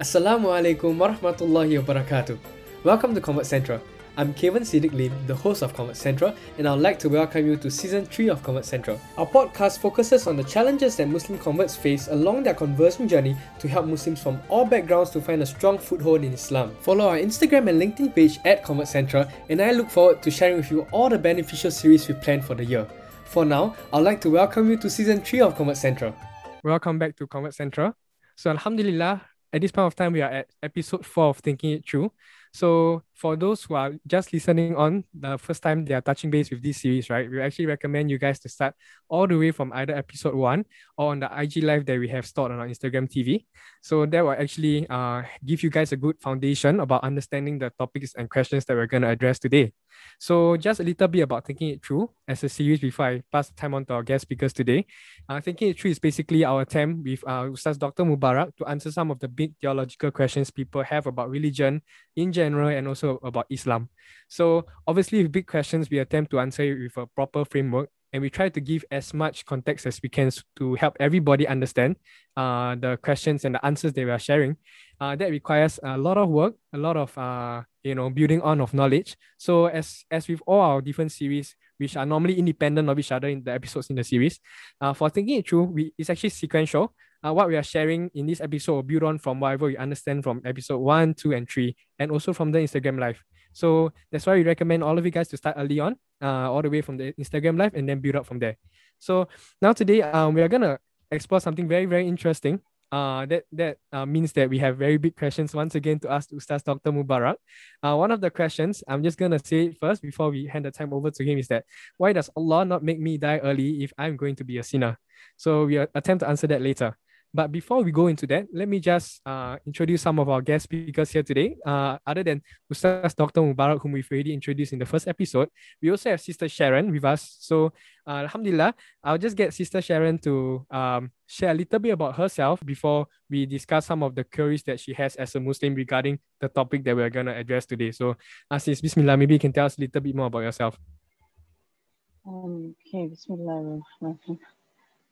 Assalamu alaikum warahmatullahi wabarakatuh. Welcome to Convert Central. I'm Kevin Siddiq Lim, the host of Convert Central, and I'd like to welcome you to season 3 of Convert Central. Our podcast focuses on the challenges that Muslim converts face along their conversion journey to help Muslims from all backgrounds to find a strong foothold in Islam. Follow our Instagram and LinkedIn page at Convert Central, and I look forward to sharing with you all the beneficial series we plan for the year. For now, I'd like to welcome you to season 3 of Convert Central. Welcome back to Convert Central. So, Alhamdulillah, at this point of time, we are at episode four of Thinking It Through. So for those who are just listening on the first time they are touching base with this series, right? We actually recommend you guys to start all the way from either episode one or on the IG live that we have stored on our Instagram TV. So that will actually uh, give you guys a good foundation about understanding the topics and questions that we're going to address today. So just a little bit about thinking it through as a series before I pass the time on to our guest speakers today. Uh, thinking it through is basically our attempt with uh, Ustaz Dr. Mubarak to answer some of the big theological questions people have about religion in general and also about Islam. So obviously with big questions, we attempt to answer it with a proper framework and we try to give as much context as we can to help everybody understand uh, the questions and the answers that we are sharing. Uh, that requires a lot of work, a lot of uh, you know building on of knowledge. So as as with all our different series, which are normally independent of each other in the episodes in the series, uh, for thinking it through, we it's actually sequential. Uh, what we are sharing in this episode will build on from whatever we understand from episode one, two, and three, and also from the Instagram live. So that's why we recommend all of you guys to start early on, uh, all the way from the Instagram live and then build up from there. So now today, um, we are gonna explore something very, very interesting. Uh, that that uh, means that we have very big questions once again to ask Ustaz Dr. Mubarak. Uh, one of the questions, I'm just gonna say it first before we hand the time over to him, is that why does Allah not make me die early if I'm going to be a sinner? So we attempt to answer that later. But before we go into that, let me just uh, introduce some of our guest speakers here today. Uh, other than Ustaz Dr. Mubarak, whom we've already introduced in the first episode, we also have Sister Sharon with us. So, uh, Alhamdulillah, I'll just get Sister Sharon to um, share a little bit about herself before we discuss some of the queries that she has as a Muslim regarding the topic that we're going to address today. So, uh, sis, Bismillah, maybe you can tell us a little bit more about yourself. Um, okay, Bismillah.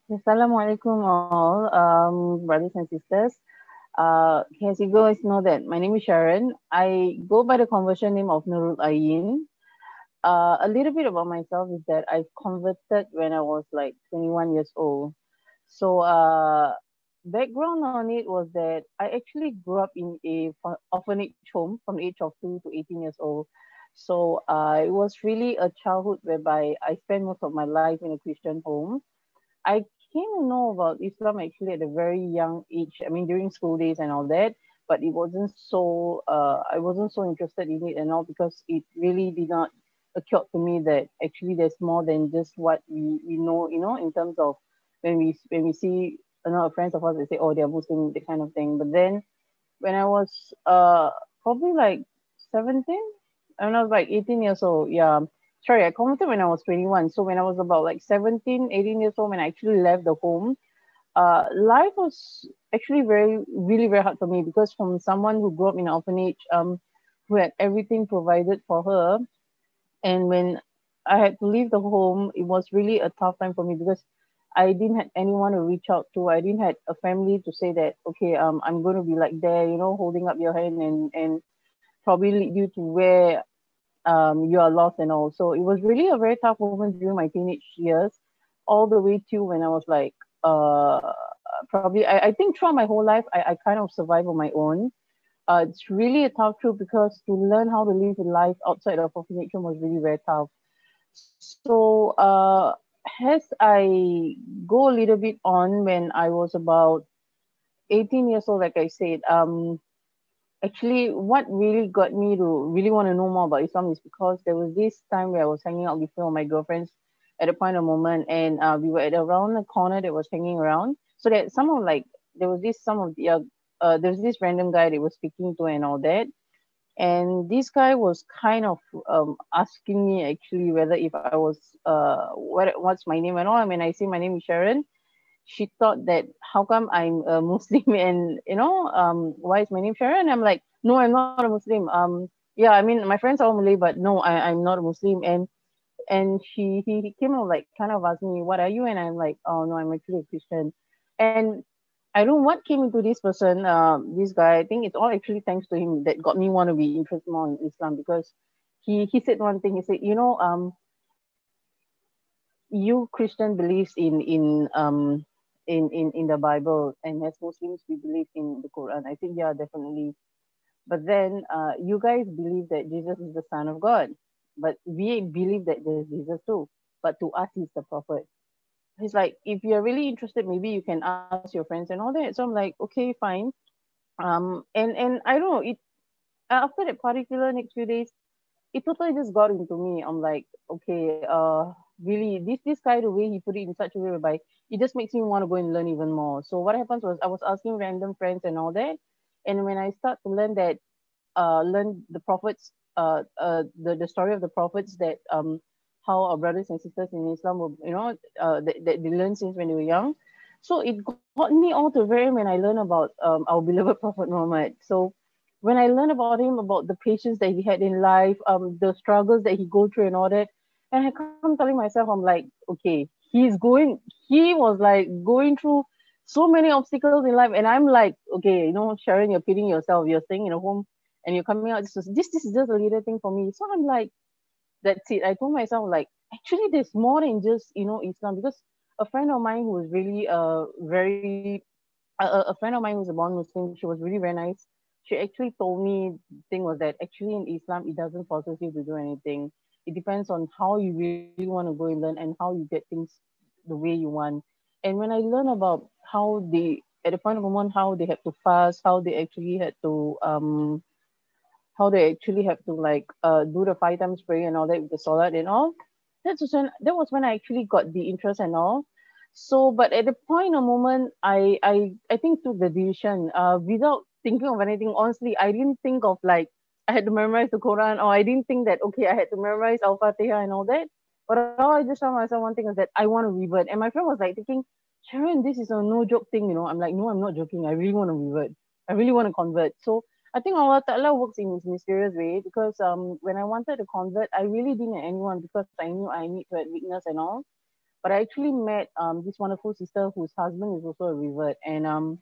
Assalamualaikum all, um, brothers and sisters. Uh, as you guys know that my name is Sharon. I go by the conversion name of Nurul Ain. Uh, a little bit about myself is that I converted when I was like 21 years old. So uh, background on it was that I actually grew up in a orphanage home from the age of 2 to 18 years old. So uh, it was really a childhood whereby I spent most of my life in a Christian home. I came to know about Islam actually at a very young age. I mean, during school days and all that, but it wasn't so. Uh, I wasn't so interested in it and all because it really did not occur to me that actually there's more than just what we, we know. You know, in terms of when we when we see a lot of friends of ours, they say, "Oh, they're Muslim," the kind of thing. But then, when I was uh probably like seventeen, and I was like eighteen years old, yeah sorry, I converted when I was 21. So when I was about like 17, 18 years old, when I actually left the home, uh, life was actually very, really very hard for me because from someone who grew up in an orphanage, um, who had everything provided for her, and when I had to leave the home, it was really a tough time for me because I didn't have anyone to reach out to. I didn't have a family to say that, okay, um, I'm going to be like there, you know, holding up your hand and and probably lead you to where um, you are lost and all. So it was really a very tough moment during my teenage years, all the way to when I was like, uh, probably, I, I think throughout my whole life, I, I kind of survived on my own. Uh, it's really a tough truth because to learn how to live a life outside of orphanage was really very tough. So uh, as I go a little bit on when I was about 18 years old, like I said, um, actually what really got me to really want to know more about Islam is because there was this time where I was hanging out with one of my girlfriends at a point of moment and uh, we were at around the corner that was hanging around. So that some of like there was this some of the uh, uh there was this random guy that was speaking to and all that. And this guy was kind of um, asking me actually whether if I was uh what what's my name and all. I mean I say my name is Sharon she thought that how come I'm a Muslim and you know um why is my name Sharon? I'm like no I'm not a Muslim. Um yeah I mean my friends are Malay but no I, I'm not a Muslim and and she he, he came out like kind of asking me what are you and I'm like oh no I'm actually a Christian and I don't know what came into this person, uh, this guy. I think it's all actually thanks to him that got me want to be interested more in Islam because he he said one thing. He said, you know, um, you Christian believes in in um in in in the Bible, and as Muslims we believe in the Quran. I think yeah, definitely. But then uh, you guys believe that Jesus is the Son of God, but we believe that there's Jesus too. But to us, he's the prophet. He's like, if you're really interested, maybe you can ask your friends and all that. So I'm like, okay, fine. Um, and and I don't know it. After that particular next few days, it totally just got into me. I'm like, okay, uh, really, this this guy, the way he put it in such a way whereby it just makes me want to go and learn even more. So what happens was I was asking random friends and all that, and when I start to learn that, uh, learn the prophets, uh, uh, the the story of the prophets that um how our brothers and sisters in Islam were, you know, uh, that, that they learned since when they were young. So it got me all to very when I learned about um, our beloved Prophet Muhammad. So when I learned about him, about the patience that he had in life, um, the struggles that he go through and all that, and I come telling myself, I'm like, okay, he's going, he was like going through so many obstacles in life, and I'm like, okay, you know, Sharon, you're pitying yourself, you're staying in a home, and you're coming out. This is this, this is just a little thing for me. So I'm like, that's it. I told myself like, actually, there's more than just you know Islam because a friend of mine who was really uh very a, a friend of mine who's a born Muslim, she was really very nice she actually told me the thing was that actually in Islam it doesn't force you to do anything. It depends on how you really want to go and learn and how you get things the way you want. And when I learned about how they at the point of moment how they had to fast, how they actually had to um how they actually have to like uh do the five times prayer and all that with the salat and all. That's when that was when I actually got the interest and all. So but at the point of moment I I I think took the decision uh without thinking of anything. Honestly, I didn't think of like I had to memorize the Quran or I didn't think that okay, I had to memorize Al Fatiha and all that. But all I just told myself one thing is that I want to revert. And my friend was like thinking, Sharon, this is a no joke thing, you know. I'm like, no, I'm not joking. I really want to revert. I really want to convert. So I think Allah Ta'ala works in his mysterious way because um when I wanted to convert, I really didn't have anyone because I knew I need to have weakness and all. But I actually met um this wonderful sister whose husband is also a revert. And um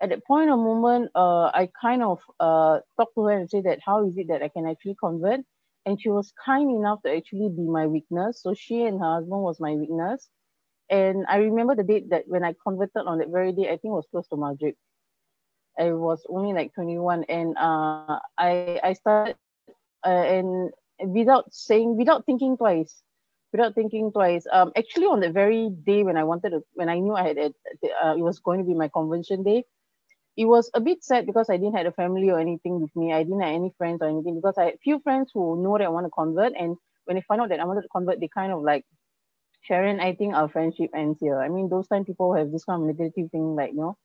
at that point of moment, uh, I kind of uh, talked to her and said that how is it that I can actually convert? And she was kind enough to actually be my witness. So she and her husband was my witness. And I remember the date that when I converted on that very day, I think it was close to Maghrib. I was only like 21 and uh, I, I started uh, and without saying, without thinking twice, without thinking twice. Um, actually, on the very day when I wanted to, when I knew I had, uh, it was going to be my convention day, it was a bit sad because I didn't have a family or anything with me. I didn't have any friends or anything because I had few friends who know that I want to convert. And when they find out that I wanted to convert, they kind of like, Sharon, I think our friendship ends here. I mean, those time people have this kind of negative thing, like, you know,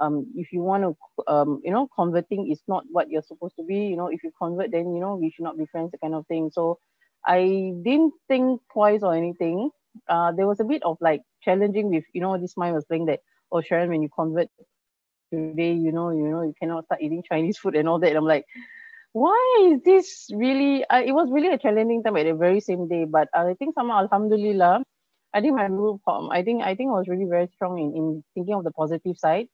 um, if you want to, um, you know, converting is not what you're supposed to be. You know, if you convert, then, you know, we should not be friends, that kind of thing. So I didn't think twice or anything. Uh, there was a bit of like challenging with, you know, this mind was playing that, oh, Sharon, when you convert, today, you know, you know, you cannot start eating Chinese food and all that. And I'm like, why is this really? Uh, it was really a challenging time at the very same day. But I think somehow, Alhamdulillah, I think my group, I think I think I was really very strong in, in thinking of the positive side.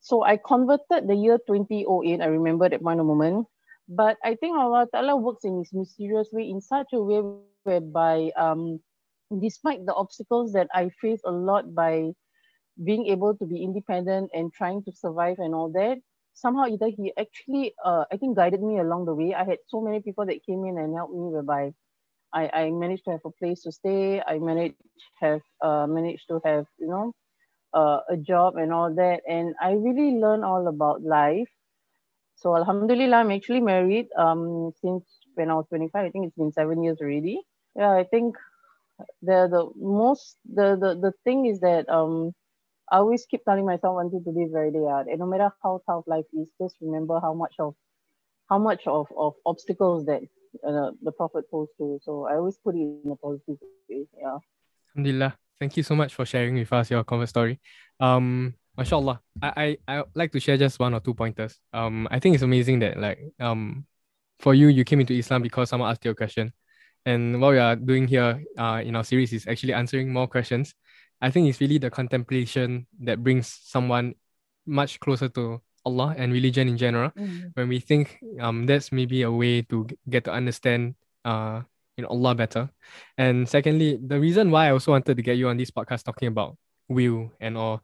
So I converted the year 2008. I remember that one moment. But I think Allah Ta'ala works in his mysterious way in such a way whereby um, despite the obstacles that I faced a lot by being able to be independent and trying to survive and all that somehow either he actually uh, i think guided me along the way. I had so many people that came in and helped me whereby i, I managed to have a place to stay. I managed have uh, managed to have you know uh, a job and all that. And i really learned all about life. So alhamdulillah i'm actually married um since when i was 25 i think it's been seven years already. Yeah i think the the most the the, the thing is that um I always keep telling myself until today very day out. And no matter how tough life is, just remember how much of how much of, of obstacles that uh, the Prophet posed to. So I always put it in a positive way. Yeah. Alhamdulillah. Thank you so much for sharing with us your convert story. Um, mashallah. I, I I like to share just one or two pointers. Um, I think it's amazing that like um, for you you came into Islam because someone asked you a question, and what we are doing here uh in our series is actually answering more questions I think it's really the contemplation that brings someone much closer to Allah and religion in general. Mm-hmm. When we think um that's maybe a way to get to understand uh you know Allah better. And secondly, the reason why I also wanted to get you on this podcast talking about will and all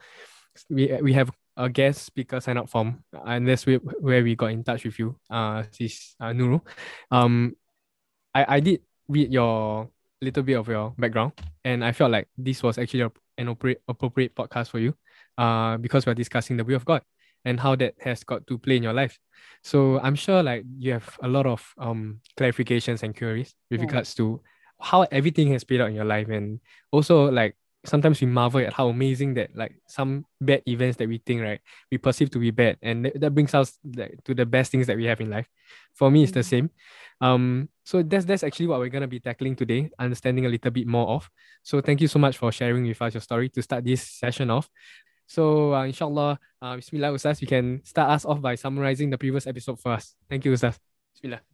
we we have a guest speaker sign up form and that's where, where we got in touch with you uh this uh, Nurul. Um I, I did read your little bit of your background and I felt like this was actually a, an appropriate, appropriate podcast for you uh because we're discussing the will of God and how that has got to play in your life. So I'm sure like you have a lot of um clarifications and queries with yeah. regards to how everything has played out in your life and also like sometimes we marvel at how amazing that like some bad events that we think right we perceive to be bad. And th- that brings us like, to the best things that we have in life. For me it's the mm-hmm. same. Um so that's that's actually what we're going to be tackling today understanding a little bit more of. So thank you so much for sharing with us your story to start this session off. So uh, inshallah uh, bismillah ustaz you can start us off by summarizing the previous episode for us. Thank you ustaz. Bismillah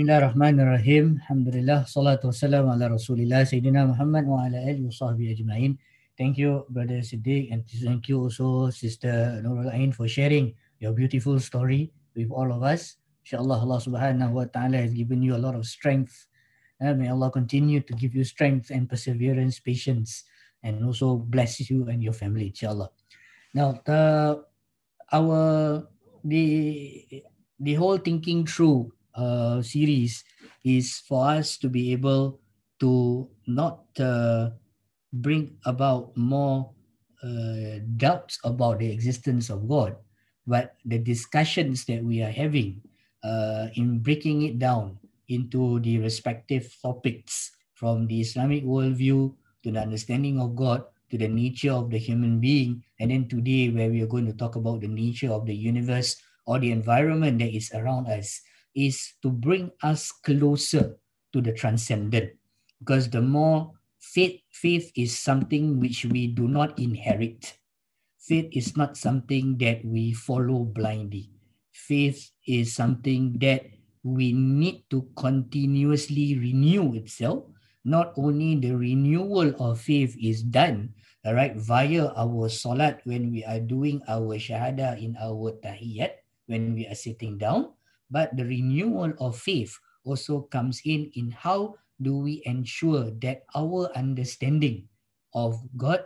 Bismillahirrahmanirrahim. Alhamdulillah. Salatu wassalamu ala Rasulillah Sayyidina Muhammad wa ala alihi wa sahbihi ajma'in. Thank you, Brother Siddiq, and thank you also, Sister Nurul Ain, for sharing your beautiful story with all of us. InsyaAllah, Allah subhanahu wa ta'ala has given you a lot of strength. Uh, may Allah continue to give you strength and perseverance, patience, and also bless you and your family, insyaAllah. Now, the, our, the, the whole thinking through uh, series is for us to be able to not uh, bring about more uh, doubts about the existence of God, but the discussions that we are having uh, in breaking it down into the respective topics from the Islamic worldview to the understanding of God to the nature of the human being, and then today where we are going to talk about the nature of the universe or the environment that is around us is to bring us closer to the transcendent. Because the more faith faith is something which we do not inherit. Faith is not something that we follow blindly. Faith is something that we need to continuously renew itself. Not only the renewal of faith is done all right via our salat when we are doing our shahada in our tahiyat when we are sitting down but the renewal of faith also comes in in how do we ensure that our understanding of God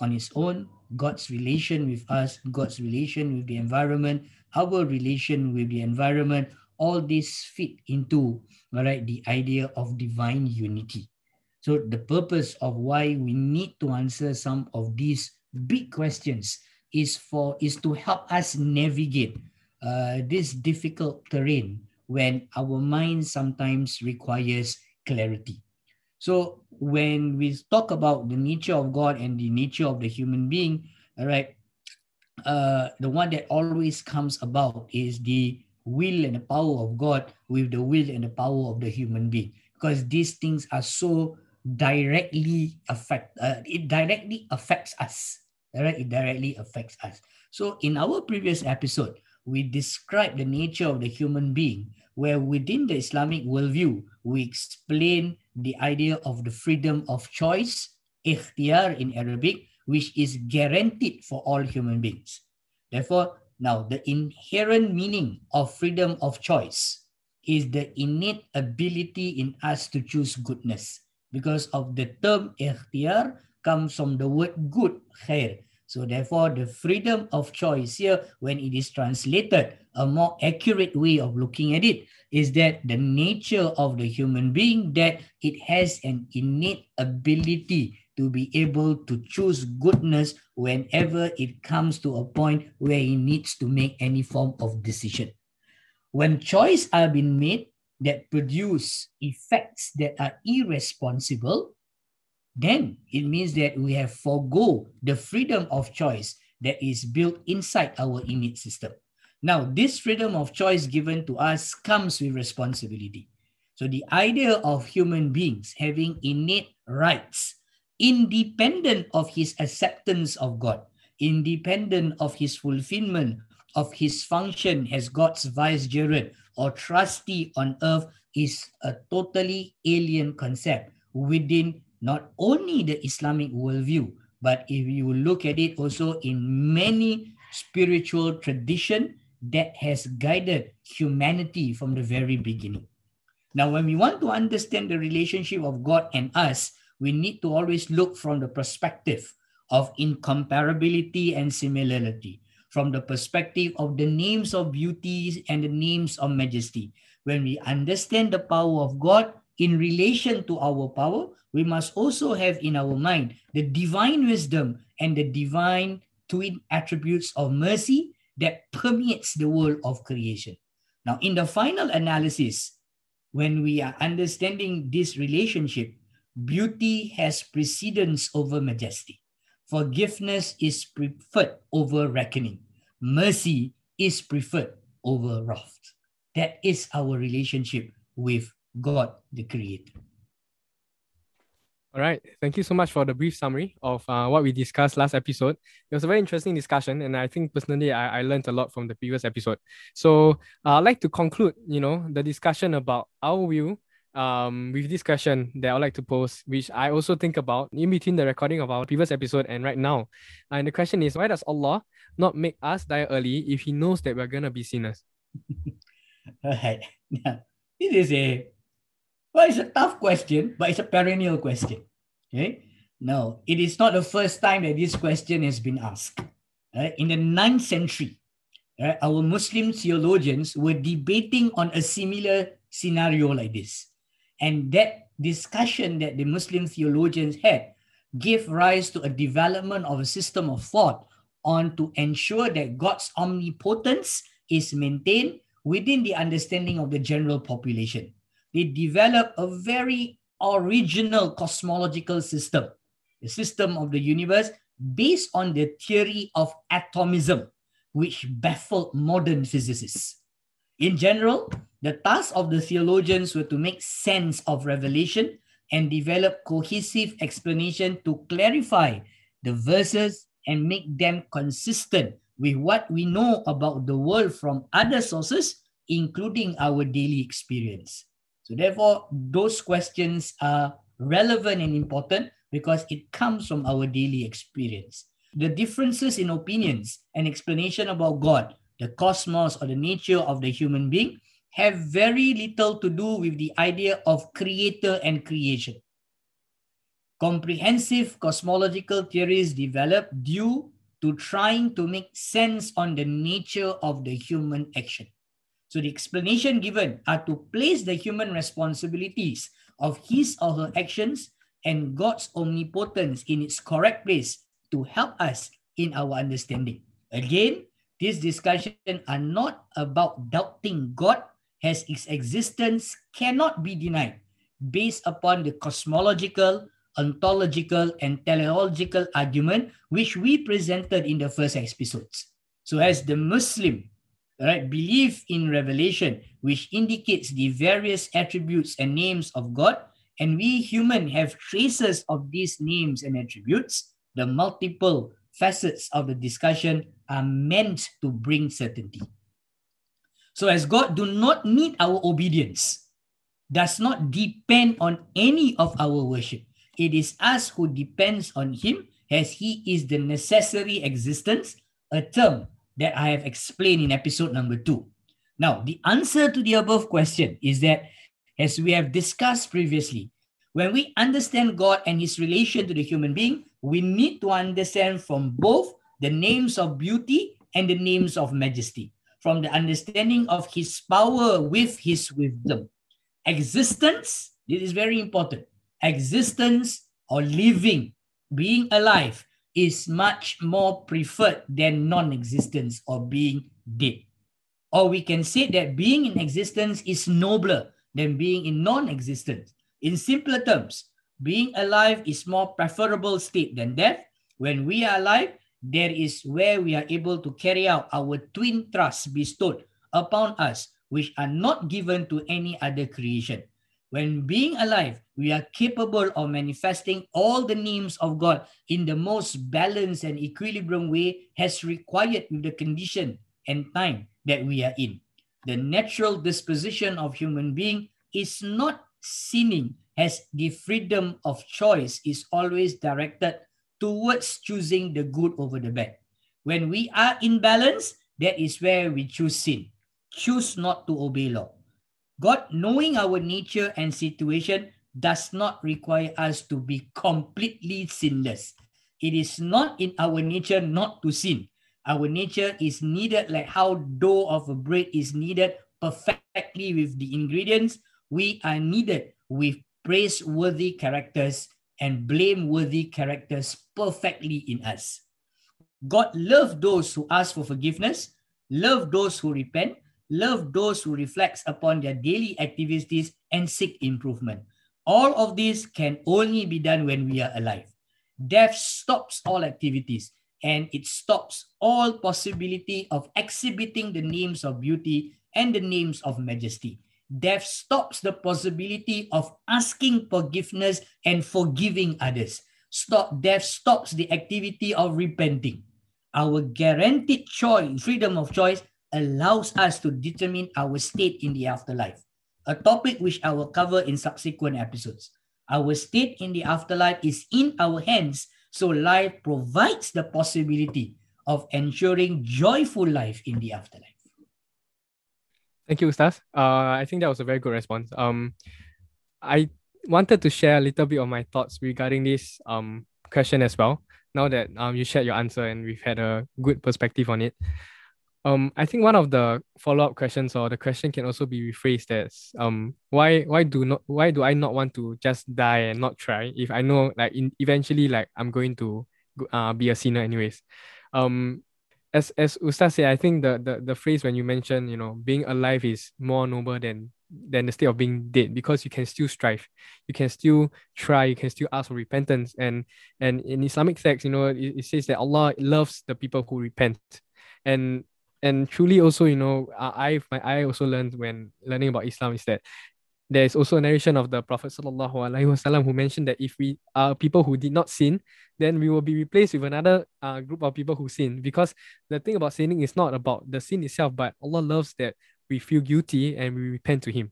on its own, God's relation with us, God's relation with the environment, our relation with the environment, all this fit into right, the idea of divine unity. So the purpose of why we need to answer some of these big questions is for is to help us navigate uh, this difficult terrain when our mind sometimes requires clarity. So when we talk about the nature of God and the nature of the human being, all right, uh, the one that always comes about is the will and the power of God with the will and the power of the human being, because these things are so directly affect. Uh, it directly affects us. All right, it directly affects us. So in our previous episode, we describe the nature of the human being, where within the Islamic worldview, we explain the idea of the freedom of choice, ikhtiyar in Arabic, which is guaranteed for all human beings. Therefore, now the inherent meaning of freedom of choice is the innate ability in us to choose goodness. Because of the term ikhtiyar comes from the word good, khair, so therefore, the freedom of choice here, when it is translated, a more accurate way of looking at it is that the nature of the human being that it has an innate ability to be able to choose goodness whenever it comes to a point where he needs to make any form of decision. When choice are being made that produce effects that are irresponsible, then it means that we have forego the freedom of choice that is built inside our innate system. Now, this freedom of choice given to us comes with responsibility. So the idea of human beings having innate rights, independent of his acceptance of God, independent of his fulfillment of his function as God's vicegerent or trustee on earth is a totally alien concept within not only the Islamic worldview, but if you look at it also in many spiritual tradition that has guided humanity from the very beginning. Now, when we want to understand the relationship of God and us, we need to always look from the perspective of incomparability and similarity, from the perspective of the names of beauty and the names of majesty. When we understand the power of God in relation to our power, we must also have in our mind the divine wisdom and the divine twin attributes of mercy that permeates the world of creation. Now, in the final analysis, when we are understanding this relationship, beauty has precedence over majesty. Forgiveness is preferred over reckoning. Mercy is preferred over wrath. That is our relationship with God, the Creator. All right. Thank you so much for the brief summary of uh, what we discussed last episode. It was a very interesting discussion, and I think personally I, I learned a lot from the previous episode. So uh, I'd like to conclude, you know, the discussion about our view um, with this question that I'd like to pose, which I also think about in between the recording of our previous episode and right now. And the question is, why does Allah not make us die early if He knows that we're gonna be sinners? All right. Now, this is a well, it's a tough question, but it's a perennial question. Okay. No, it is not the first time that this question has been asked. Right? In the ninth century, right, our Muslim theologians were debating on a similar scenario like this. And that discussion that the Muslim theologians had gave rise to a development of a system of thought on to ensure that God's omnipotence is maintained within the understanding of the general population. They developed a very original cosmological system, the system of the universe based on the theory of atomism, which baffled modern physicists. In general, the task of the theologians were to make sense of revelation and develop cohesive explanation to clarify the verses and make them consistent with what we know about the world from other sources, including our daily experience. So therefore, those questions are relevant and important because it comes from our daily experience. The differences in opinions and explanation about God, the cosmos, or the nature of the human being have very little to do with the idea of creator and creation. Comprehensive cosmological theories develop due to trying to make sense on the nature of the human action. So the explanation given are to place the human responsibilities of his or her actions and God's omnipotence in its correct place to help us in our understanding. Again, this discussion are not about doubting God as its existence cannot be denied based upon the cosmological, ontological, and teleological argument which we presented in the first episodes. So as the Muslim right? Belief in revelation, which indicates the various attributes and names of God, and we human have traces of these names and attributes. The multiple facets of the discussion are meant to bring certainty. So, as God do not need our obedience, does not depend on any of our worship. It is us who depends on Him, as He is the necessary existence, a term that I have explained in episode number two. Now, the answer to the above question is that, as we have discussed previously, when we understand God and his relation to the human being, we need to understand from both the names of beauty and the names of majesty, from the understanding of his power with his wisdom. Existence, this is very important. Existence or living, being alive, is much more preferred than non-existence or being dead. Or we can say that being in existence is nobler than being in non-existence. In simpler terms, being alive is more preferable state than death. When we are alive, there is where we are able to carry out our twin trusts bestowed upon us, which are not given to any other creation. When being alive, we are capable of manifesting all the names of God in the most balanced and equilibrium way as required with the condition and time that we are in. The natural disposition of human being is not sinning as the freedom of choice is always directed towards choosing the good over the bad. When we are in balance, that is where we choose sin. Choose not to obey law. God, knowing our nature and situation, does not require us to be completely sinless. It is not in our nature not to sin. Our nature is kneaded like how dough of a bread is kneaded perfectly with the ingredients. We are kneaded with praiseworthy characters and blameworthy characters perfectly in us. God loves those who ask for forgiveness, love those who repent, love those who reflect upon their daily activities and seek improvement. All of this can only be done when we are alive. Death stops all activities and it stops all possibility of exhibiting the names of beauty and the names of majesty. Death stops the possibility of asking forgiveness and forgiving others. Stop death stops the activity of repenting. Our guaranteed choice, freedom of choice, allows us to determine our state in the afterlife, a topic which I will cover in subsequent episodes. Our state in the afterlife is in our hands, so life provides the possibility of ensuring joyful life in the afterlife. Thank you, Ustaz. Uh, I think that was a very good response. Um, I wanted to share a little bit of my thoughts regarding this um question as well. Now that um you shared your answer and we've had a good perspective on it. Um, I think one of the follow-up questions or the question can also be rephrased as um why why do not why do I not want to just die and not try if I know like in, eventually like I'm going to uh be a sinner anyways. Um as as Ustaz said, I think the, the the phrase when you mention, you know, being alive is more noble than than the state of being dead because you can still strive, you can still try, you can still ask for repentance. And and in Islamic texts, you know, it, it says that Allah loves the people who repent. And and truly also, you know, I my I also learned when learning about Islam is that there is also a narration of the Prophet sallallahu alaihi wasallam who mentioned that if we are people who did not sin, then we will be replaced with another uh, group of people who sin. Because the thing about sinning is not about the sin itself, but Allah loves that we feel guilty and we repent to Him.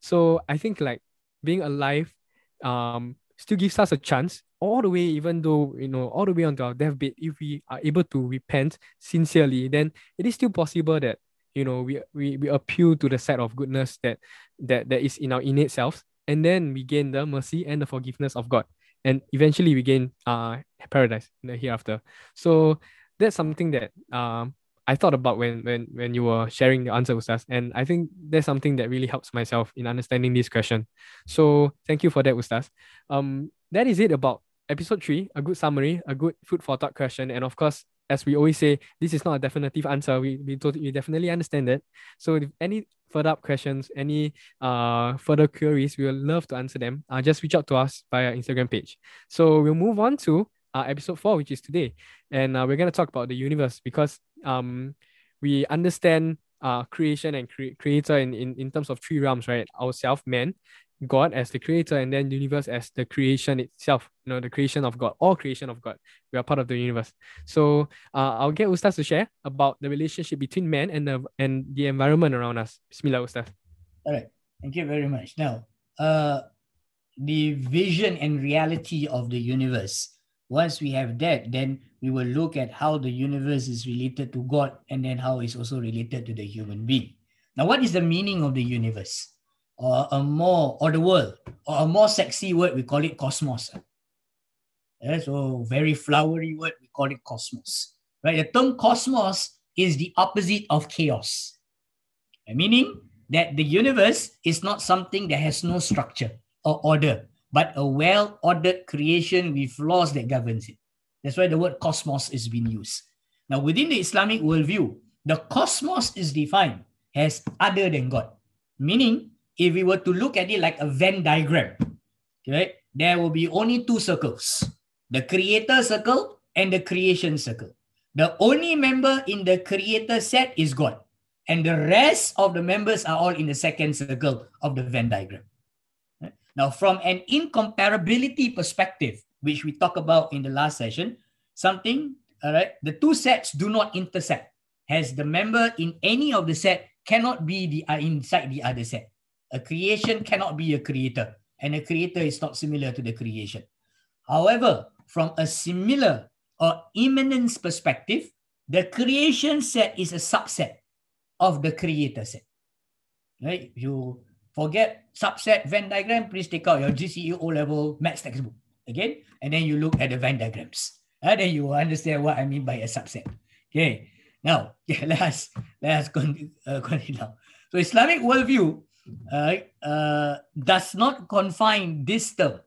So I think like being alive, um, still gives us a chance all the way, even though you know all the way onto our deathbed. If we are able to repent sincerely, then it is still possible that you know we, we we appeal to the side of goodness that that that is in our innate selves and then we gain the mercy and the forgiveness of god and eventually we gain uh paradise in the hereafter so that's something that um I thought about when when when you were sharing the answer with us, and I think that's something that really helps myself in understanding this question. So thank you for that, Ustaz. Um, that is it about episode three. A good summary, a good food for thought question, and of course, as we always say, this is not a definitive answer. We we, totally, we definitely understand that. So if any further up questions, any uh further queries, we will love to answer them. Uh, just reach out to us via our Instagram page. So we'll move on to uh, episode four, which is today, and uh, we're gonna talk about the universe because um we understand uh creation and cre- creator in, in in terms of three realms, right? Ourself, man, God as the creator and then universe as the creation itself, you know, the creation of God, all creation of God. We are part of the universe. So uh, I'll get Ustaz to share about the relationship between man and the and the environment around us. Bismillah, Ustaz. All right. Thank you very much. Now, uh, the vision and reality of the universe. Once we have that, then we will look at how the universe is related to God and then how it's also related to the human being. Now, what is the meaning of the universe? or a more or the world? Or a more sexy word we call it cosmos. Yeah, so very flowery word we call it cosmos. Right the term cosmos is the opposite of chaos. Eh, meaning that the universe is not something that has no structure or order but a well ordered creation with laws that governs it. That's why the word cosmos is being used. Now within the islamic worldview the cosmos is defined as other than god. Meaning if we were to look at it like a Venn diagram, right, there will be only two circles. The creator circle and the creation circle. The only member in the creator set is God, and the rest of the members are all in the second circle of the Venn diagram. Now, from an incomparability perspective, which we talked about in the last session, something, all right, the two sets do not intersect, as the member in any of the set cannot be the uh, inside the other set. A creation cannot be a creator, and a creator is not similar to the creation. However, from a similar or immanence perspective, the creation set is a subset of the creator set. Right? You forget subset Venn diagram, please take out your GCE O level maths textbook again, and then you look at the Venn diagrams. And then you will understand what I mean by a subset. Okay. Now, yeah, let us let us continue, uh, continue now. So Islamic worldview uh, uh, does not confine this term,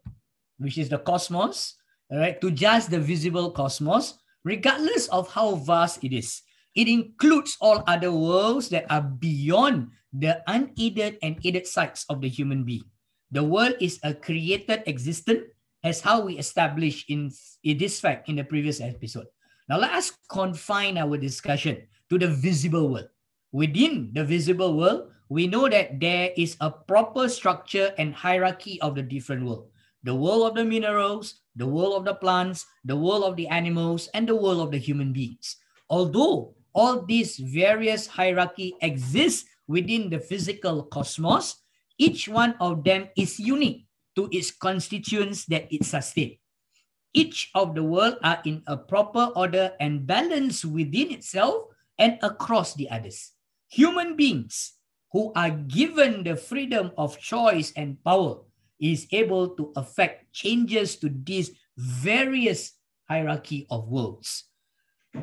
which is the cosmos, right, to just the visible cosmos, regardless of how vast it is. It includes all other worlds that are beyond the unaided and aided sights of the human being. The world is a created existence, as how we established in, in this fact in the previous episode. Now let us confine our discussion to the visible world. Within the visible world, we know that there is a proper structure and hierarchy of the different world. The world of the minerals, the world of the plants, the world of the animals, and the world of the human beings. Although all these various hierarchy exist within the physical cosmos, each one of them is unique to its constituents that it sustains. Each of the world are in a proper order and balance within itself and across the others. Human beings who are given the freedom of choice and power is able to affect changes to these various hierarchy of worlds.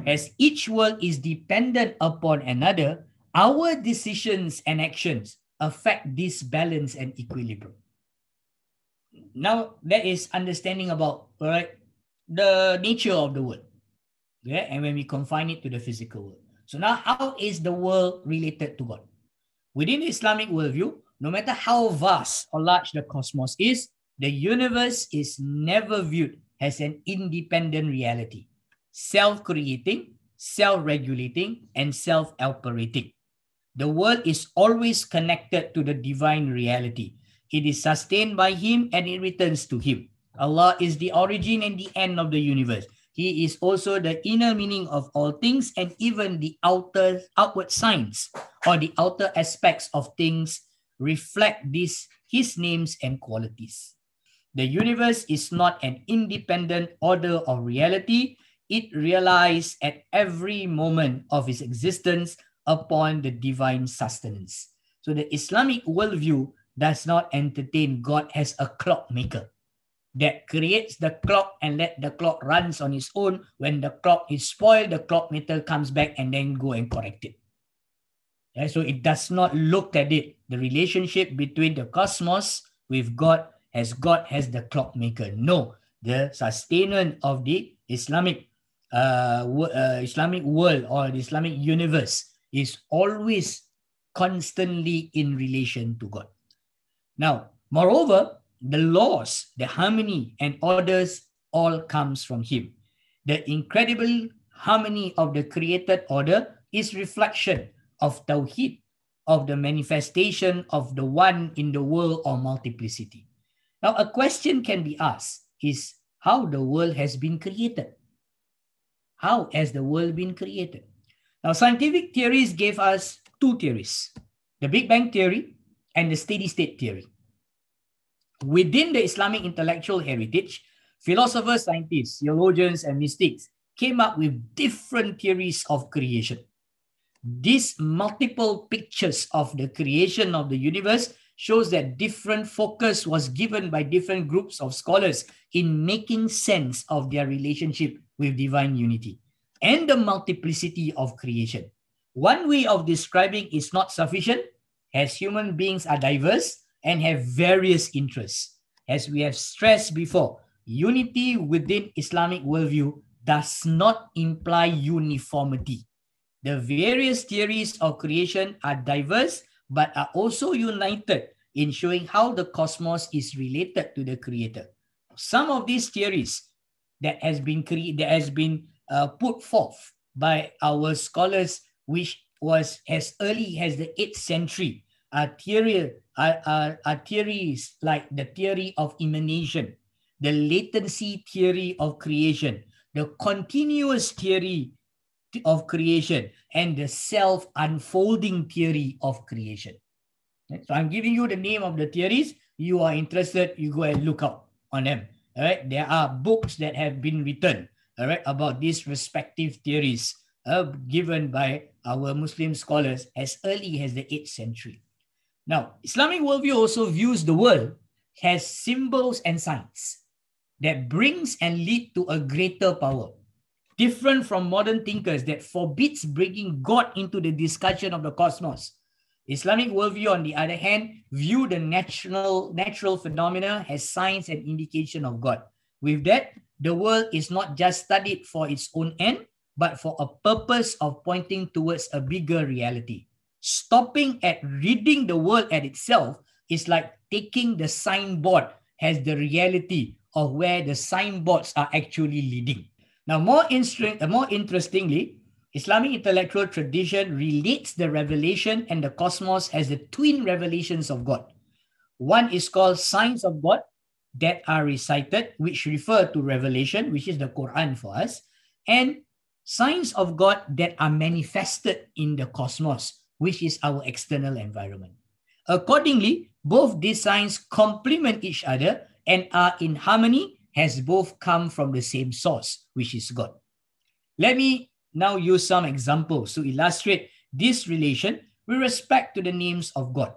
As each world is dependent upon another, our decisions and actions affect this balance and equilibrium. Now, that is understanding about right, the nature of the world. Yeah, and when we confine it to the physical world. So now, how is the world related to God? Within the Islamic worldview, no matter how vast or large the cosmos is, the universe is never viewed as an independent reality, self creating, self regulating, and self operating. The world is always connected to the divine reality. It is sustained by Him and it returns to Him. Allah is the origin and the end of the universe. He is also the inner meaning of all things and even the outer outward signs or the outer aspects of things reflect these his names and qualities. The universe is not an independent order of reality. It relies at every moment of its existence upon the divine sustenance. So the Islamic worldview does not entertain God as a clockmaker that creates the clock and let the clock runs on its own. When the clock is spoiled, the clock meter comes back and then go and correct it. Yeah, so it does not look at it. The relationship between the cosmos with God as God has the clockmaker. No, the sustainment of the Islamic uh, uh, Islamic world or the Islamic universe is always constantly in relation to God. Now, moreover, the laws, the harmony and orders all comes from him. The incredible harmony of the created order is reflection of Tawheed, of the manifestation of the one in the world or multiplicity. Now, a question can be asked is how the world has been created. How has the world been created? Now, scientific theories gave us two theories, the Big Bang theory and the steady state theory. Within the Islamic intellectual heritage, philosophers, scientists, theologians, and mystics came up with different theories of creation. These multiple pictures of the creation of the universe shows that different focus was given by different groups of scholars in making sense of their relationship with divine unity and the multiplicity of creation. One way of describing is not sufficient as human beings are diverse and have various interests. As we have stressed before, unity within Islamic worldview does not imply uniformity. The various theories of creation are diverse but are also united in showing how the cosmos is related to the creator. Some of these theories that has been cre- that has been uh, put forth by our scholars, which was as early as the 8th century, are theory are, are theories like the theory of emanation, the latency theory of creation, the continuous theory of creation, and the self unfolding theory of creation. So I'm giving you the name of the theories. You are interested, you go and look up on them. All right, there are books that have been written, all right, about these respective theories uh, given by our Muslim scholars as early as the 8th century. Now, Islamic worldview also views the world as symbols and signs that brings and lead to a greater power different from modern thinkers that forbids bringing God into the discussion of the cosmos. Islamic worldview, on the other hand, view the natural, natural phenomena as signs and indication of God. With that, the world is not just studied for its own end, but for a purpose of pointing towards a bigger reality. Stopping at reading the world at itself is like taking the signboard as the reality of where the signboards are actually leading. Now, more, uh, more interestingly, Islamic intellectual tradition relates the revelation and the cosmos as the twin revelations of God. One is called signs of God that are recited, which refer to revelation, which is the Quran for us, and signs of God that are manifested in the cosmos, which is our external environment. Accordingly, both these signs complement each other and are in harmony has both come from the same source, which is God. Let me now use some examples to illustrate this relation with respect to the names of God.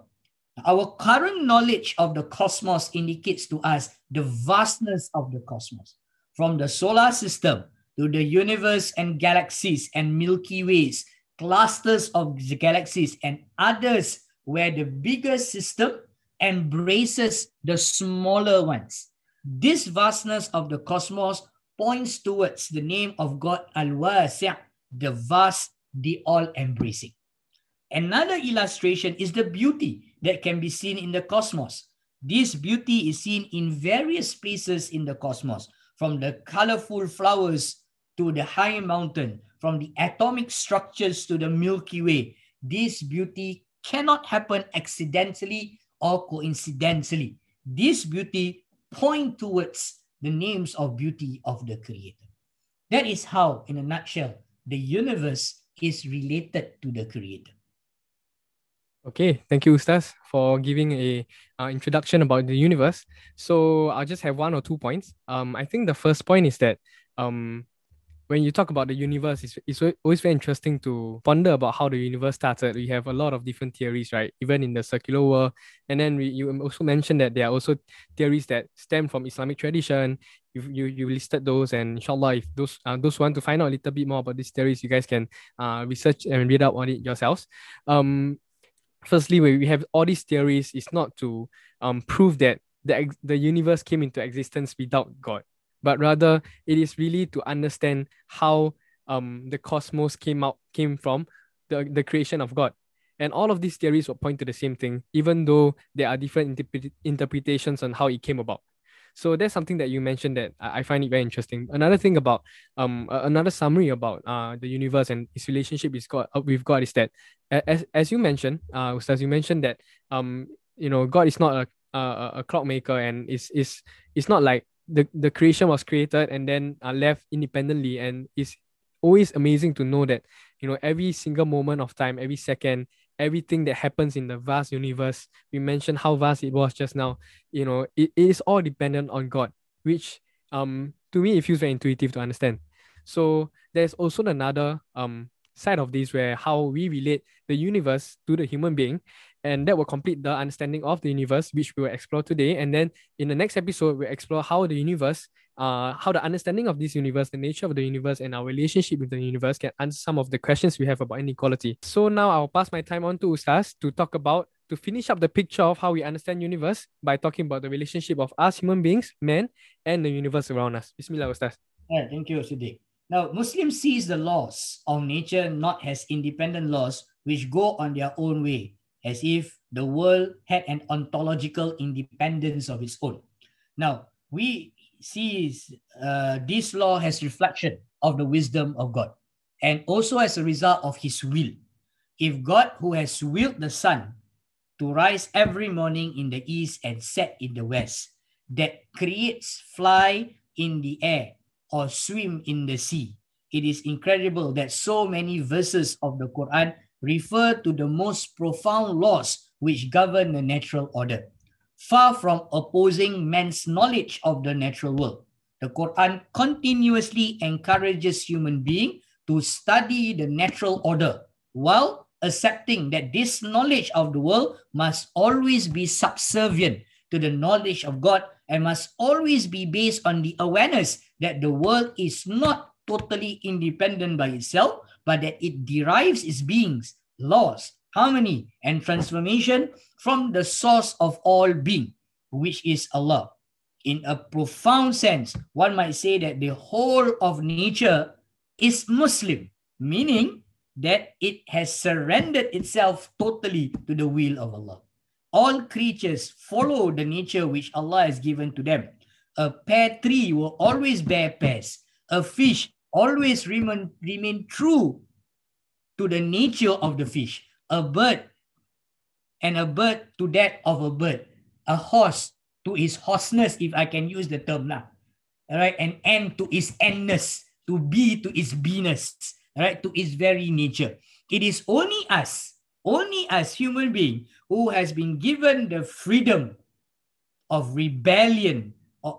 Our current knowledge of the cosmos indicates to us the vastness of the cosmos, from the solar system to the universe and galaxies and Milky Ways, clusters of galaxies, and others where the bigger system embraces the smaller ones. This vastness of the cosmos points towards the name of God Al-Wasi', the vast, the all-embracing. Another illustration is the beauty that can be seen in the cosmos. This beauty is seen in various places in the cosmos, from the colorful flowers to the high mountain, from the atomic structures to the Milky Way. This beauty cannot happen accidentally or coincidentally. This beauty point towards the names of beauty of the Creator. That is how, in a nutshell, the universe is related to the Creator. Okay, thank you, Ustaz, for giving a uh, introduction about the universe. So I'll just have one or two points. Um, I think the first point is that um, when you talk about the universe, it's, it's always very interesting to ponder about how the universe started. We have a lot of different theories, right? Even in the circular world. And then we, you also mentioned that there are also theories that stem from Islamic tradition. You, you, you listed those, and inshallah, if those uh, those want to find out a little bit more about these theories, you guys can uh, research and read up on it yourselves. Um, firstly, we have all these theories, it's not to um, prove that the, the universe came into existence without God but rather it is really to understand how um the cosmos came out came from the, the creation of God. And all of these theories will point to the same thing, even though there are different interpre- interpretations on how it came about. So that's something that you mentioned that I find it very interesting. Another thing about um another summary about uh the universe and its relationship with God uh, with God is that as as you mentioned uh as you mentioned that um you know God is not a a, a clockmaker and is is it's not like the the creation was created and then uh, left independently and it's always amazing to know that you know every single moment of time every second everything that happens in the vast universe. We mentioned how vast it was just now. You know it, it is all dependent on god which um to me it feels very intuitive to understand. So there's also another um side of this where how we relate the universe to the human being and that will complete the understanding of the universe which we will explore today. And then in the next episode we'll explore how the universe uh how the understanding of this universe the nature of the universe and our relationship with the universe can answer some of the questions we have about inequality so now i'll pass my time on to ustaz to talk about to finish up the picture of how we understand universe by talking about the relationship of us human beings men and the universe around us bismillah ustaz yeah, thank you Siddiq. now muslims sees the laws of nature not as independent laws which go on their own way as if the world had an ontological independence of its own. Now, we see uh, this law has reflection of the wisdom of God and also as a result of his will. If God, who has willed the sun to rise every morning in the east and set in the west, that creates fly in the air or swim in the sea, it is incredible that so many verses of the Quran refer to the most profound laws which govern the natural order. Far from opposing man's knowledge of the natural world. The Quran continuously encourages human being to study the natural order while accepting that this knowledge of the world must always be subservient to the knowledge of God and must always be based on the awareness that the world is not totally independent by itself, but that it derives its beings, laws, harmony, and transformation from the source of all being, which is Allah. In a profound sense, one might say that the whole of nature is Muslim, meaning that it has surrendered itself totally to the will of Allah. All creatures follow the nature which Allah has given to them. A pear tree will always bear pears. A fish always remain, remain true to the nature of the fish. A bird and a bird to that of a bird. A horse to his horseness, if I can use the term now. All right, and N to its Nness, to be to its beingness, right, to its very nature. It is only us, only us human being who has been given the freedom of rebellion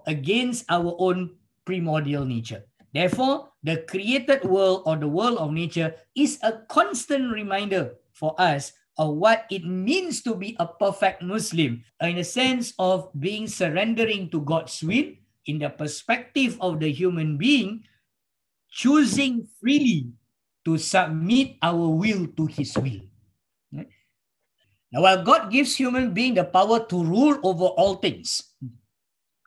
against our own primordial nature. Therefore, the created world or the world of nature is a constant reminder for us of what it means to be a perfect Muslim in a sense of being surrendering to God's will in the perspective of the human being, choosing freely to submit our will to his will. Now, while God gives human being the power to rule over all things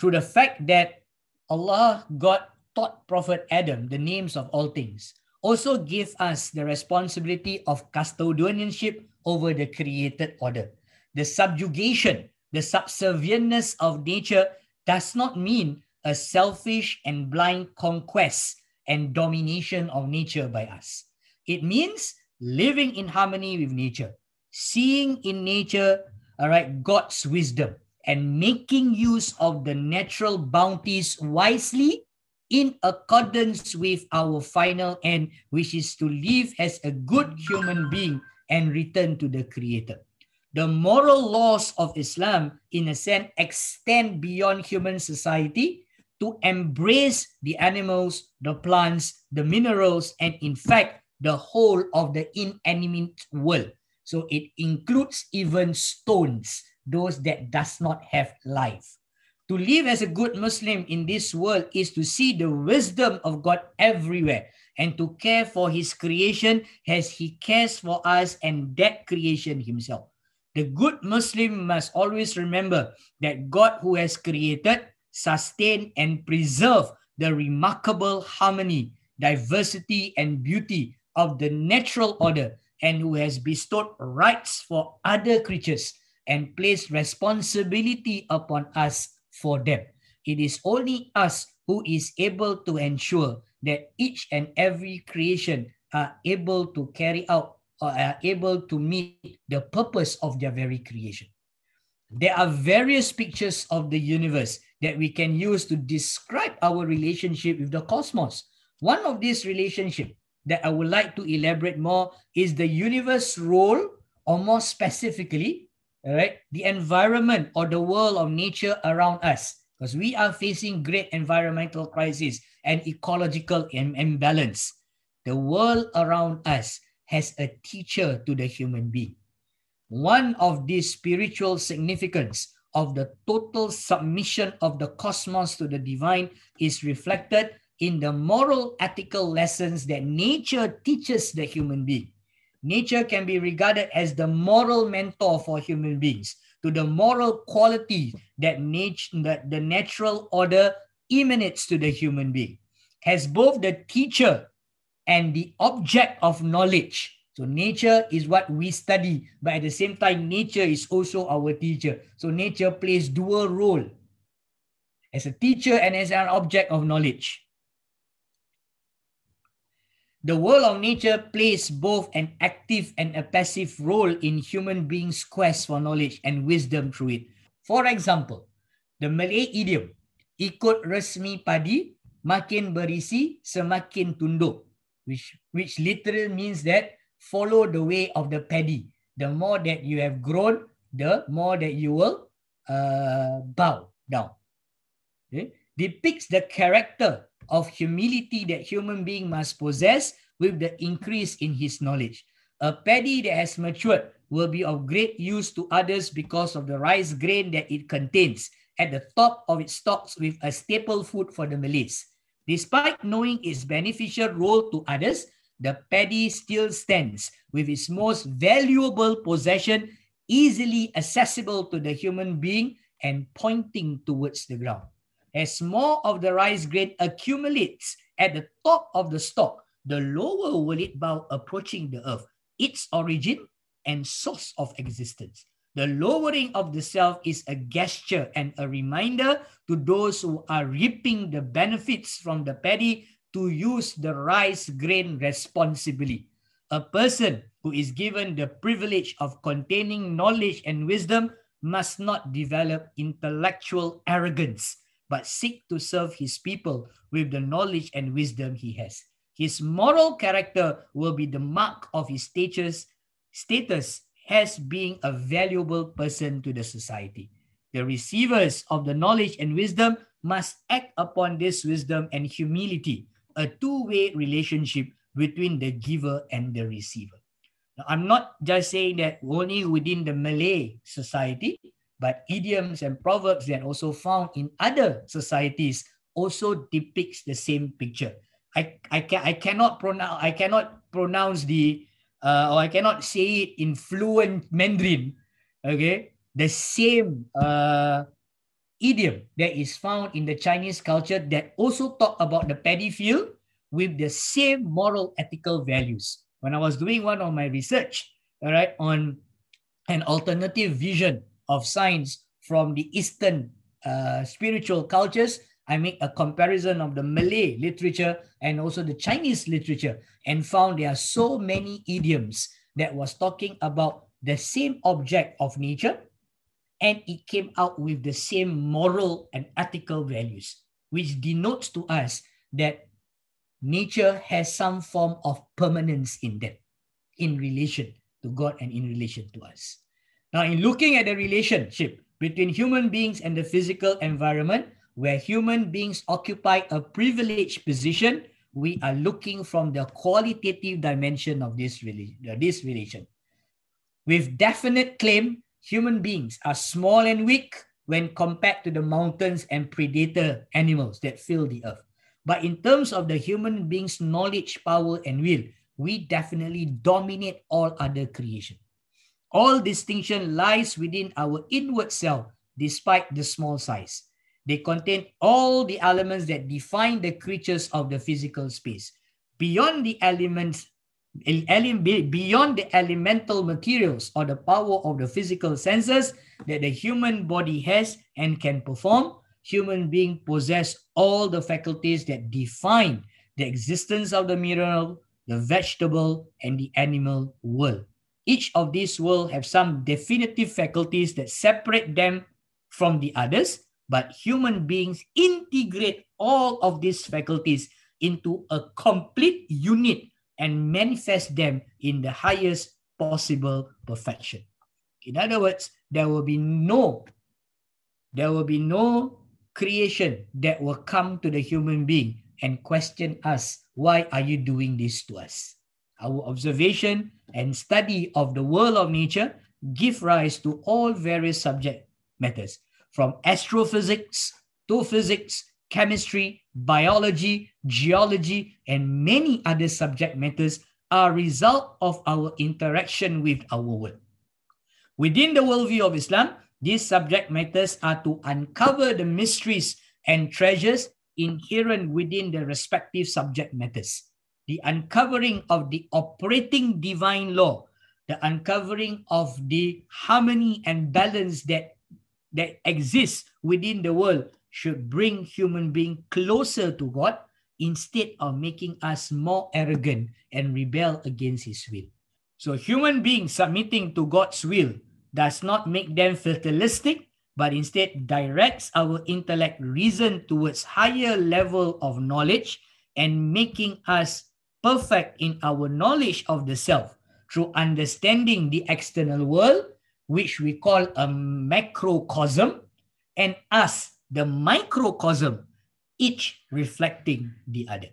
through the fact that Allah, God taught Prophet Adam the names of all things, also give us the responsibility of custodianship over the created order. The subjugation, the subservientness of nature does not mean a selfish and blind conquest and domination of nature by us. It means living in harmony with nature, seeing in nature, all right, God's wisdom, and making use of the natural bounties wisely in accordance with our final end, which is to live as a good human being and return to the Creator. The moral laws of Islam, in a sense, extend beyond human society to embrace the animals, the plants, the minerals, and in fact, the whole of the inanimate world. So it includes even stones, those that does not have life. To live as a good Muslim in this world is to see the wisdom of God everywhere and to care for his creation as he cares for us and that creation himself. The good Muslim must always remember that God who has created, sustained and preserved the remarkable harmony, diversity and beauty of the natural order and who has bestowed rights for other creatures and placed responsibility upon us for them. It is only us who is able to ensure that each and every creation are able to carry out or are able to meet the purpose of their very creation. There are various pictures of the universe that we can use to describe our relationship with the cosmos. One of these relationship that I would like to elaborate more is the universe role, or more specifically, right? The environment or the world of nature around us, because we are facing great environmental crisis and ecological Im- imbalance. The world around us has a teacher to the human being. One of the spiritual significance of the total submission of the cosmos to the divine is reflected in the moral ethical lessons that nature teaches the human being. Nature can be regarded as the moral mentor for human beings to the moral quality that, nature, that the natural order emanates to the human being. Has both the teacher and the object of knowledge. So nature is what we study, but at the same time, nature is also our teacher. So nature plays dual role as a teacher and as an object of knowledge. The world of nature plays both an active and a passive role in human beings' quest for knowledge and wisdom through it. For example, the Malay idiom, ikut resmi padi, makin berisi, semakin tunduk, which, which literally means that follow the way of the paddy. The more that you have grown, the more that you will uh, bow down. Okay? Depicts the character of humility that human being must possess with the increase in his knowledge. A paddy that has matured will be of great use to others because of the rice grain that it contains at the top of its stalks with a staple food for the Malays. Despite knowing its beneficial role to others, the paddy still stands with its most valuable possession easily accessible to the human being and pointing towards the ground. As more of the rice grain accumulates at the top of the stalk, the lower will it bow approaching the earth, its origin and source of existence. The lowering of the self is a gesture and a reminder to those who are reaping the benefits from the paddy to use the rice grain responsibly. A person who is given the privilege of containing knowledge and wisdom must not develop intellectual arrogance, but seek to serve his people with the knowledge and wisdom he has. His moral character will be the mark of his status, status as being a valuable person to the society. The receivers of the knowledge and wisdom must act upon this wisdom and humility, a two-way relationship between the giver and the receiver. Now, I'm not just saying that only within the Malay society, but idioms and proverbs that also found in other societies also depicts the same picture. I, I, can, I cannot pronounce I cannot pronounce the uh, or I cannot say it in fluent Mandarin. Okay, the same uh, idiom that is found in the Chinese culture that also talk about the paddy field with the same moral ethical values. When I was doing one of my research, all right, on an alternative vision of science from the Eastern uh, spiritual cultures, I make a comparison of the Malay literature and also the Chinese literature and found there are so many idioms that was talking about the same object of nature and it came out with the same moral and ethical values, which denotes to us that nature has some form of permanence in them in relation to God and in relation to us. Now, in looking at the relationship between human beings and the physical environment, where human beings occupy a privileged position, we are looking from the qualitative dimension of this, rela- uh, this relation. With definite claim, human beings are small and weak when compared to the mountains and predator animals that fill the earth. But in terms of the human being's knowledge, power, and will, we definitely dominate all other creation. All distinction lies within our inward self, despite the small size. They contain all the elements that define the creatures of the physical space. Beyond the elements, beyond the elemental materials or the power of the physical senses that the human body has and can perform, human being possess all the faculties that define the existence of the mineral, the vegetable, and the animal world. Each of these will have some definitive faculties that separate them from the others but human beings integrate all of these faculties into a complete unit and manifest them in the highest possible perfection. In other words, there will be no there will be no creation that will come to the human being and question us, why are you doing this to us? Our observation and study of the world of nature give rise to all various subject matters from astrophysics to physics, chemistry, biology, geology, and many other subject matters are result of our interaction with our world. Within the worldview of Islam, these subject matters are to uncover the mysteries and treasures inherent within the respective subject matters. The uncovering of the operating divine law, the uncovering of the harmony and balance that that exists within the world should bring human being closer to God instead of making us more arrogant and rebel against his will. So human beings submitting to God's will does not make them fatalistic, but instead directs our intellect reason towards higher level of knowledge and making us perfect in our knowledge of the self through understanding the external world which we call a macrocosm, and us, the microcosm, each reflecting the other.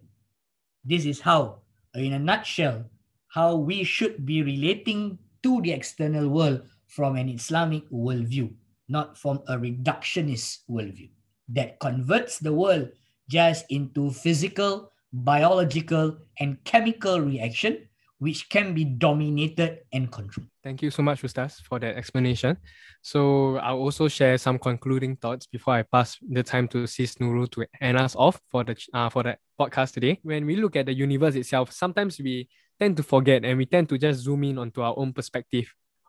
This is how, in a nutshell, how we should be relating to the external world from an Islamic worldview, not from a reductionist worldview that converts the world just into physical, biological, and chemical reaction which can be dominated and controlled. Thank you so much, Ustaz, for that explanation. So I'll also share some concluding thoughts before I pass the time to Sis Nurul to end us off for the uh, for the podcast today. When we look at the universe itself, sometimes we tend to forget and we tend to just zoom in onto our own perspective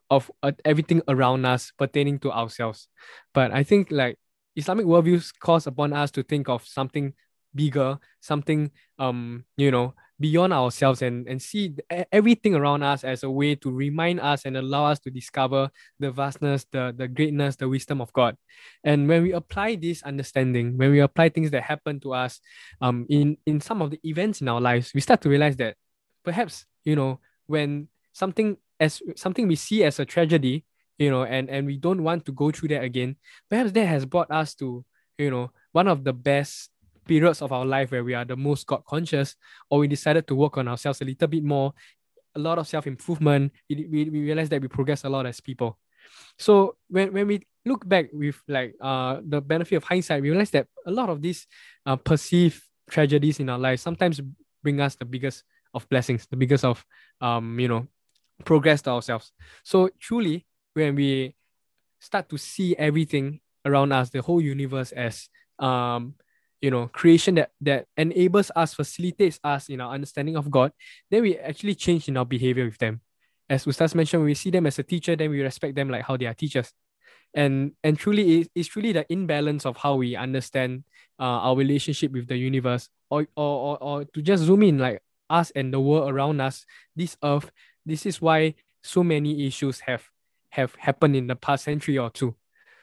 of uh, everything around us pertaining to ourselves. But I think like Islamic worldviews calls upon us to think of something bigger, something um you know beyond ourselves and, and see everything around us as a way to remind us and allow us to discover the vastness, the, the greatness, the wisdom of God. And when we apply this understanding, when we apply things that happen to us um, in, in some of the events in our lives, we start to realize that perhaps, you know, when something as something we see as a tragedy, you know, and, and we don't want to go through that again, perhaps that has brought us to, you know, one of the best periods of our life where we are the most God conscious, or we decided to work on ourselves a little bit more, a lot of self improvement, we, we, we realize that we progress a lot as people. So when, when we look back with like uh the benefit of hindsight, we realize that a lot of these uh, perceived tragedies in our lives sometimes bring us the biggest of blessings, the biggest of um you know progress to ourselves. So truly, when we start to see everything around us, the whole universe as um you know creation that that enables us facilitates us in our understanding of god then we actually change in our behavior with them. As ustaz mentioned we see them as a teacher then we respect them like how they are teachers. And and truly it's truly the imbalance of how we understand uh, our relationship with the universe or, or or or to just zoom in like us and the world around us this earth this is why so many issues have have happened in the past century or two.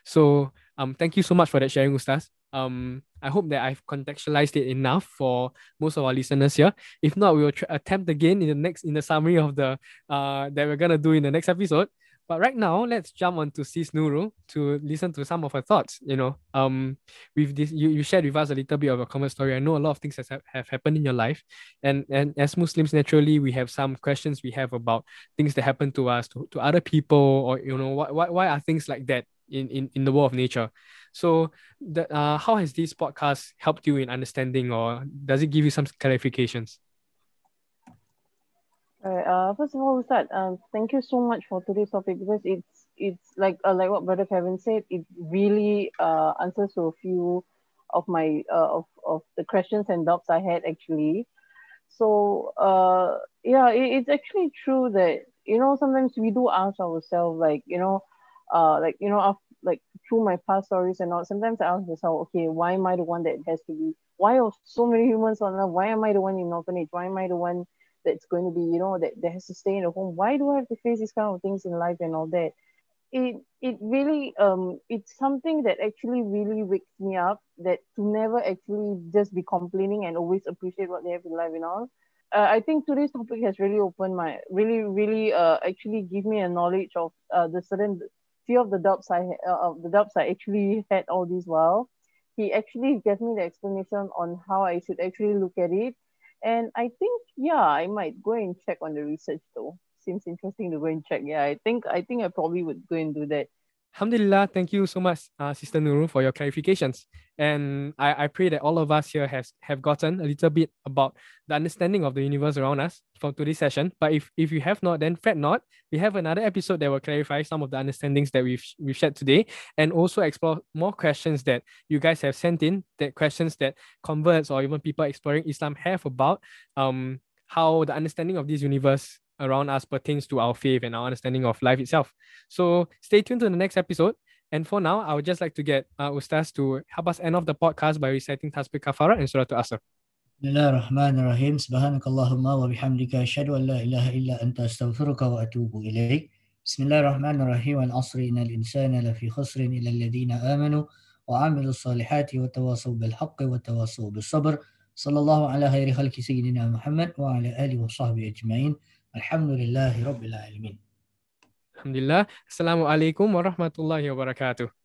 So um thank you so much for that sharing ustaz um I hope that I've contextualized it enough for most of our listeners here. If not, we will attempt again in the next in the summary of the uh that we're gonna do in the next episode. But right now, let's jump on to Sis Nurul to listen to some of her thoughts. You know, um, with this, you, you shared with us a little bit of a common story. I know a lot of things have, have happened in your life, and and as Muslims, naturally, we have some questions we have about things that happen to us, to, to other people, or you know, why, why, why are things like that in, in, in the world of nature? So, the, uh, how has this podcast helped you in understanding, or does it give you some clarifications? Right. Uh, first of all, Ustad, um, thank you so much for today's topic because it's it's like uh, like what Brother Kevin said. It really uh, answers to a few of my uh, of of the questions and doubts I had actually. So uh, yeah, it, it's actually true that you know sometimes we do ask ourselves like you know, uh, like you know, after, like through my past stories and all, sometimes I ask myself, okay, why am I the one that has to be? Why are so many humans on earth? Why am I the one in orphanage? Why am I the one that's going to be, you know, that, that has to stay in a home? Why do I have to face these kind of things in life and all that? It it really um it's something that actually really wakes me up that to never actually just be complaining and always appreciate what they have in life and all. Uh, I think today's topic has really opened my really really uh actually give me a knowledge of uh, the certain few of the doubts I uh, the doubts I actually had all this while, he actually gave me the explanation on how I should actually look at it. And I think, yeah, I might go and check on the research though. Seems interesting to go and check. Yeah, I think I think I probably would go and do that. Alhamdulillah, thank you so much, uh, Sister Nurul, for your clarifications. And I, I pray that all of us here has have gotten a little bit about the understanding of the universe around us from today's session. But if, if you have not, then fret not. We have another episode that will clarify some of the understandings that we've we've shared today and also explore more questions that you guys have sent in, that questions that converts or even people exploring Islam have about um how the understanding of this universe around us pertains to our faith and our understanding of life itself. So stay tuned to the next episode. And for now, I would just like to get uh, Ustaz to help us end off the podcast by reciting Tasbih Kafara and Surah Al-Asr. Bismillahirrahmanirrahim. Subhanakallahumma wa bihamdika ashhadu an la ilaha illa anta astaghfiruka wa atubu ilaik. Bismillahirrahmanirrahim. Wal asri innal insana lafi khusrin illa alladhina amanu wa amilu salihati wa tawasaw bil haqqi wa tawasaw bis sabr. Sallallahu ala khairi khalqi sayyidina Muhammad wa ala alihi wa sahbihi ajma'in. Alhamdulillahi Rabbil Alamin. Alhamdulillah. Assalamualaikum warahmatullahi wabarakatuh.